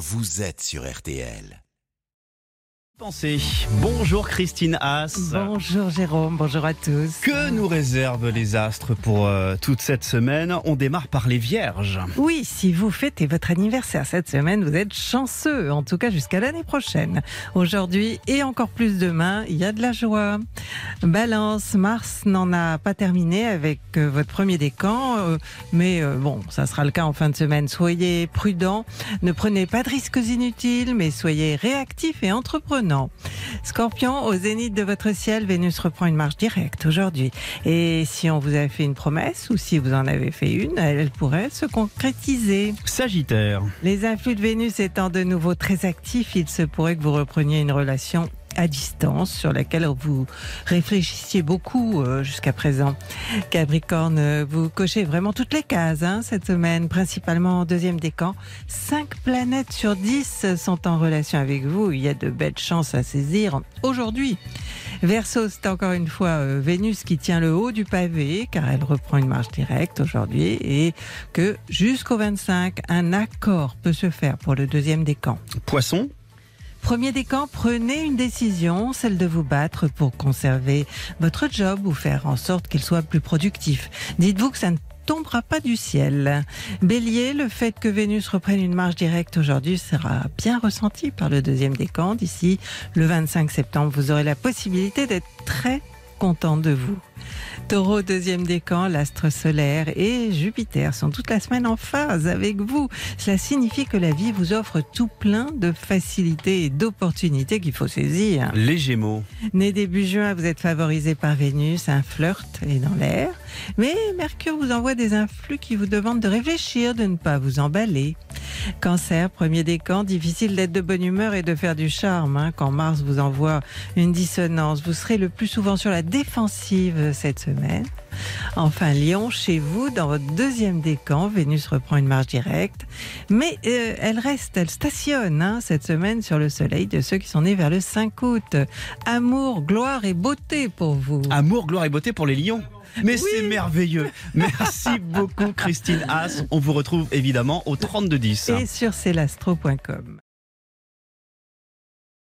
vous êtes sur RTL. Bonjour Christine Haas. Bonjour Jérôme, bonjour à tous. Que nous réservent les astres pour euh, toute cette semaine? On démarre par les vierges. Oui, si vous fêtez votre anniversaire cette semaine, vous êtes chanceux, en tout cas jusqu'à l'année prochaine. Aujourd'hui et encore plus demain, il y a de la joie. Balance, Mars n'en a pas terminé avec euh, votre premier décan, euh, mais bon, ça sera le cas en fin de semaine. Soyez prudents, ne prenez pas de risques inutiles, mais soyez réactifs et entreprenants. Scorpion, au zénith de votre ciel, Vénus reprend une marche directe aujourd'hui. Et si on vous a fait une promesse, ou si vous en avez fait une, elle pourrait se concrétiser. Sagittaire. Les influx de Vénus étant de nouveau très actifs, il se pourrait que vous repreniez une relation à distance sur laquelle vous réfléchissiez beaucoup euh, jusqu'à présent. Capricorne, vous cochez vraiment toutes les cases hein, cette semaine, principalement en deuxième décan. Cinq planètes sur dix sont en relation avec vous. Il y a de belles chances à saisir aujourd'hui. Verseau, c'est encore une fois euh, Vénus qui tient le haut du pavé car elle reprend une marche directe aujourd'hui et que jusqu'au 25, un accord peut se faire pour le deuxième décan. Poisson. Premier décan, prenez une décision, celle de vous battre pour conserver votre job ou faire en sorte qu'il soit plus productif. Dites-vous que ça ne tombera pas du ciel. Bélier, le fait que Vénus reprenne une marche directe aujourd'hui sera bien ressenti par le deuxième décan. D'ici le 25 septembre, vous aurez la possibilité d'être très content de vous. Taureau, deuxième décan, l'astre solaire et Jupiter sont toute la semaine en phase avec vous. Cela signifie que la vie vous offre tout plein de facilités et d'opportunités qu'il faut saisir. Les Gémeaux. Né début juin, vous êtes favorisé par Vénus, un flirt est dans l'air. Mais Mercure vous envoie des influx qui vous demandent de réfléchir, de ne pas vous emballer. Cancer, premier décan, difficile d'être de bonne humeur et de faire du charme. hein. Quand Mars vous envoie une dissonance, vous serez le plus souvent sur la défensive cette semaine. Enfin, Lion, chez vous, dans votre deuxième décan, Vénus reprend une marche directe, mais euh, elle reste, elle stationne hein, cette semaine sur le soleil de ceux qui sont nés vers le 5 août. Amour, gloire et beauté pour vous. Amour, gloire et beauté pour les lions. Mais Oui. c'est merveilleux. Merci beaucoup Christine Haas. On vous retrouve évidemment au 3210. Et sur celastro.com.